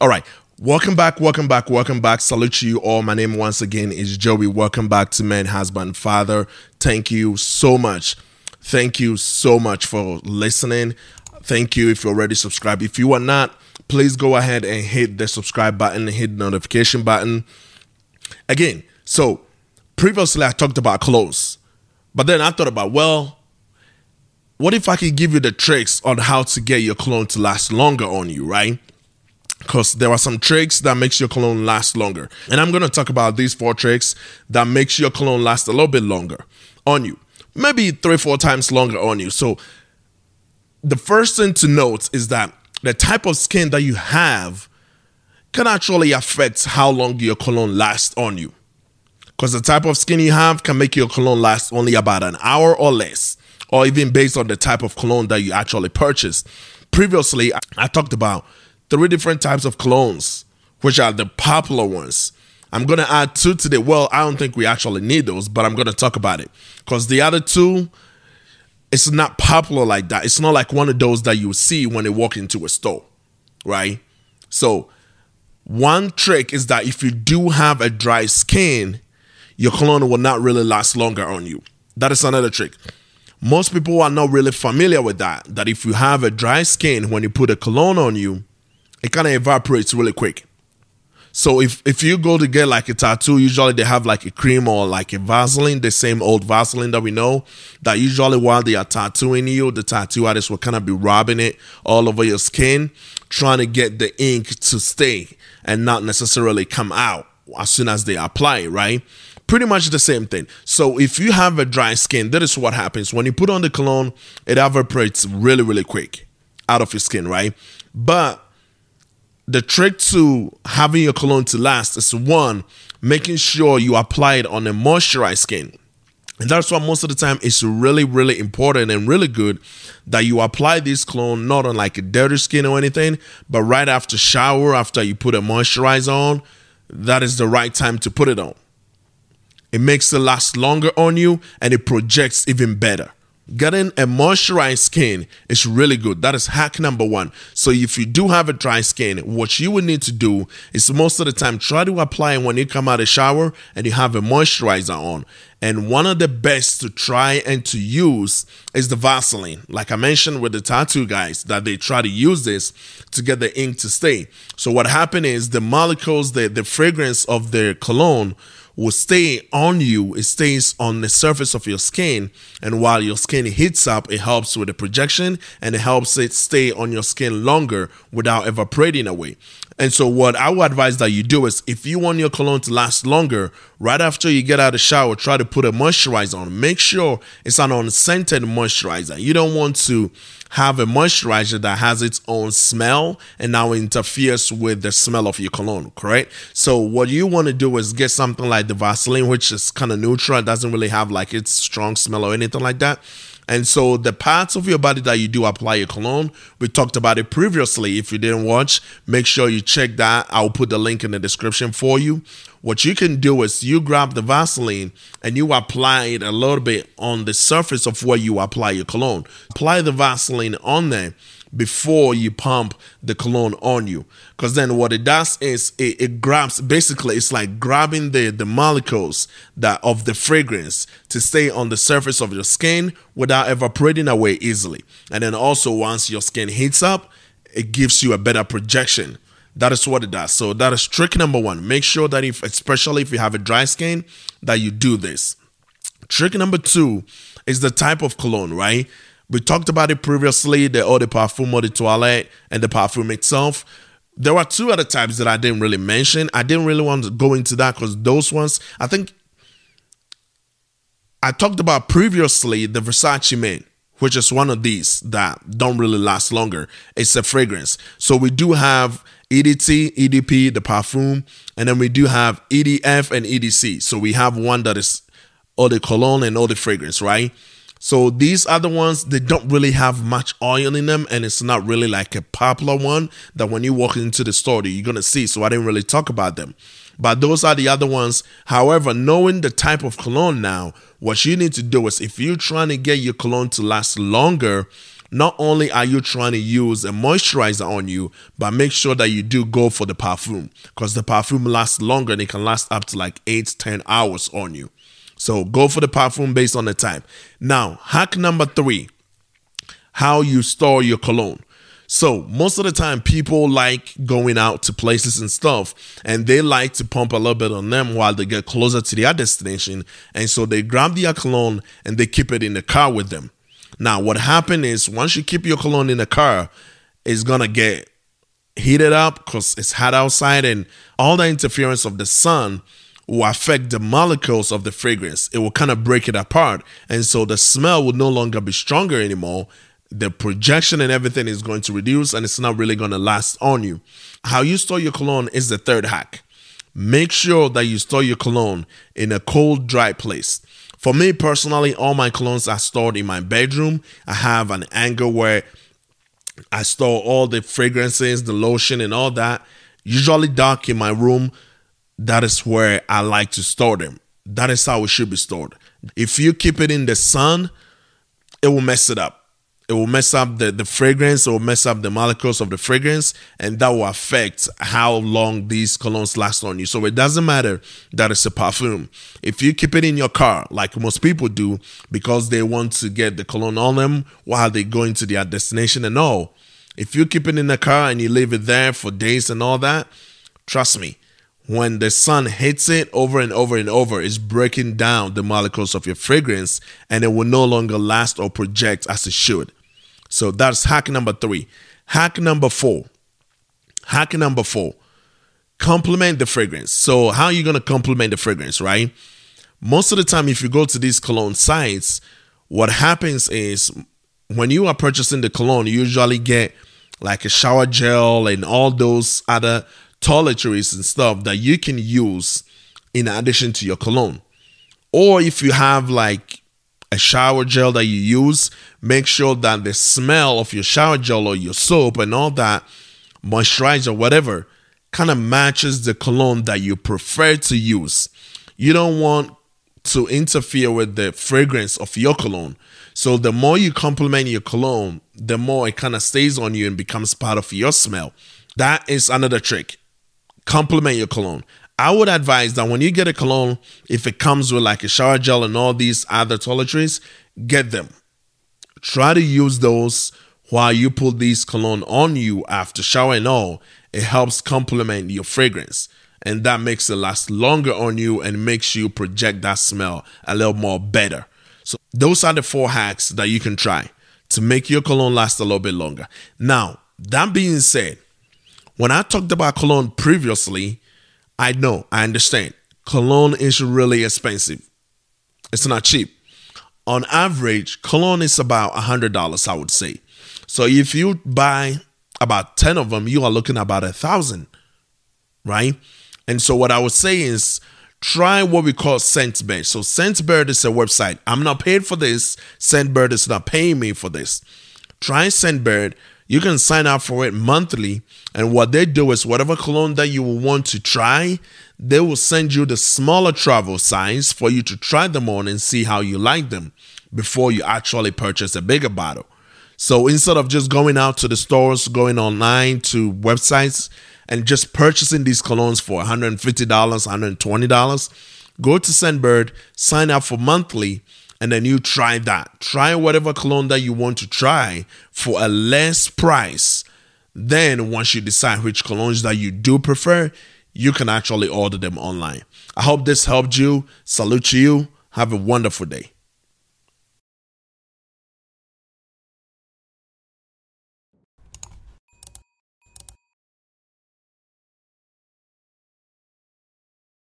All right. Welcome back, welcome back, welcome back. Salute to you all. My name once again is Joey. Welcome back to Man, Husband, Father. Thank you so much. Thank you so much for listening. Thank you if you're already subscribed. If you are not, please go ahead and hit the subscribe button hit the notification button. Again, so previously I talked about clothes, but then I thought about, well, what if I could give you the tricks on how to get your cologne to last longer on you, right? Because there are some tricks that makes your cologne last longer. And i'm going to talk about these four tricks that makes your cologne last a little bit longer on you. Maybe three four times longer on you. So the first thing to note is that the type of skin that you have can actually affect how long your cologne lasts on you. Because the type of skin you have can make your cologne last only about an hour or less or even based on the type of cologne that you actually purchased. Previously i talked about three different types of colognes, which are the popular ones. I'm going to add two today. Well, I don't think we actually need those, but I'm going to talk about it because the other two, it's not popular like that. It's not like one of those that you see when you walk into a store, right? So, one trick is that if you do have a dry skin, your cologne will not really last longer on you. That is another trick. Most people are not really familiar with that. That if you have a dry skin, when you put a cologne on you, it kind of evaporates really quick. So if if you go to get like a tattoo, usually they have like a cream or like a Vaseline, the same old Vaseline that we know. That usually while they are tattooing you, the tattoo artist will kind of be rubbing it all over your skin, trying to get the ink to stay and not necessarily come out as soon as they apply right? Pretty much the same thing. So if you have a dry skin, that is what happens. When you put on the cologne, it evaporates really, really quick out of your skin, right? But the trick to having your cologne to last is one, making sure you apply it on a moisturized skin. And that's why most of the time it's really, really important and really good that you apply this cologne not on like a dirty skin or anything, but right after shower, after you put a moisturizer on, that is the right time to put it on. It makes it last longer on you and it projects even better. Getting a moisturized skin is really good. That is hack number one. So, if you do have a dry skin, what you would need to do is most of the time try to apply when you come out of the shower and you have a moisturizer on. And one of the best to try and to use is the Vaseline. Like I mentioned with the tattoo guys, that they try to use this to get the ink to stay. So, what happened is the molecules, the, the fragrance of the cologne will stay on you. It stays on the surface of your skin. And while your skin heats up, it helps with the projection and it helps it stay on your skin longer without evaporating away. And so, what I would advise that you do is if you want your cologne to last longer, right after you get out of the shower, try to put a moisturizer on. Make sure it's an unscented moisturizer. You don't want to have a moisturizer that has its own smell and now interferes with the smell of your cologne, correct? So what you want to do is get something like the Vaseline, which is kind of neutral, it doesn't really have like its strong smell or anything like that. And so the parts of your body that you do apply your cologne, we talked about it previously. If you didn't watch, make sure you check that. I'll put the link in the description for you. What you can do is you grab the Vaseline and you apply it a little bit on the surface of where you apply your cologne. Apply the Vaseline on there before you pump the cologne on you. Because then what it does is it, it, grabs basically it's like grabbing the, the molecules that of the fragrance to stay on the surface of your skin without evaporating away easily. And then also once your skin heats up, it gives you a better projection. That is what it does. So that is trick number one. Make sure that if especially if you have a dry skin, that you do this. Trick number two is the type of cologne, right? We talked about it previously, the eau de parfum or the toilette and the perfume itself. There are two other types that I didn't really mention. I didn't really want to go into that because those ones, I think I talked about previously the Versace Men, which is one of these that don't really last longer. It's a fragrance. So we do have EDT, EDP, the perfume, and then we do have EDF and EDC. So we have one that is eau de cologne and all the fragrance, right? So these other ones, they don't really have much oil in them, and it's not really like a popular one that when you walk into the store, you're gonna see. So I didn't really talk about them. But those are the other ones. However, knowing the type of cologne now, what you need to do is if you're trying to get your cologne to last longer, not only are you trying to use a moisturizer on you, but make sure that you do go for the perfume because the perfume lasts longer and it can last up to like eight, 10 hours on you. So go for the perfume based on the time. Now, hack number three how you store your cologne. So, most of the time, people like going out to places and stuff, and they like to pump a little bit on them while they get closer to their destination. And so they grab their cologne and they keep it in the car with them. Now, what happened is once you keep your cologne in the car, it's gonna get heated up because it's hot outside, and all the interference of the sun will affect the molecules of the fragrance. It will kind of break it apart. And so the smell will no longer be stronger anymore the projection and everything is going to reduce and it's not really to last on you. How you store your cologne is the third hack. Make sure that you store your cologne in a cold, dry place. For me personally, all my colognes are stored in my bedroom. I have an angle where I store all the fragrances, the lotion, and all that. Usually dark in my room. That is where I like to store them. That is how it should be stored. If you keep it in the sun, it will mess it up it will mess up the, the fragrance, it will mess up the molecules of the fragrance, and that will affect how long these colognes last on you. So it doesn't matter that it's a perfume. If you keep it in your car, like most people do, because they want to get the cologne on them while they're going to their destination and all, if you keep it in the car and you leave it there for days and all that, trust me, when the sun hits it over and over and over, it's breaking down the molecules of your fragrance and it will no longer last or project as it should. So that's hack number three. Hack number four. Hack number four. Complement the fragrance. So, how are you going to complement the fragrance, right? Most of the time, if you go to these cologne sites, what happens is when you are purchasing the cologne, you usually get like a shower gel and all those other toiletries and stuff that you can use in addition to your cologne. Or if you have like a shower gel that you use, make sure that the smell of your shower gel or your soap and all that moisturizer, whatever, kind of matches the cologne that you prefer to use. You don't want to interfere with the fragrance of your cologne. So the more you complement your cologne, the more it kind of stays on you and becomes part of your smell. That is another trick complement your cologne. I would advise that when you get a cologne, if it comes with like a shower gel and all these other toiletries, get them. Try to use those while you put these cologne on you after shower and all. It helps complement your fragrance. And that makes it last longer on you and makes you project that smell a little more better. So those are the four hacks that you can try to make your cologne last a little bit longer. Now, that being said, when I talked about cologne previously, I know, I understand. Cologne is really expensive. It's not cheap. On average, cologne is about $100, I would say. So if you buy about 10 of them, you are looking about a thousand, right? And so what I would say is try what we call Scentbird. So Scentbird is a website. I'm not paid for this. Scentbird is not paying me for this. Try Scentbird you can sign up for it monthly. And what they do is whatever cologne that you want to try, they will send you the smaller travel size for you to try them on and see how you like them before you actually purchase a bigger bottle. So instead of just going out to the stores, going online to websites and just purchasing these colognes for $150, $120, go to Scentbird, sign up for monthly and then you try that. Try whatever cologne that you want to try for a less price. Then, once you decide which colognes that you do prefer, you can actually order them online. I hope this helped you. Salute to you. Have a wonderful day.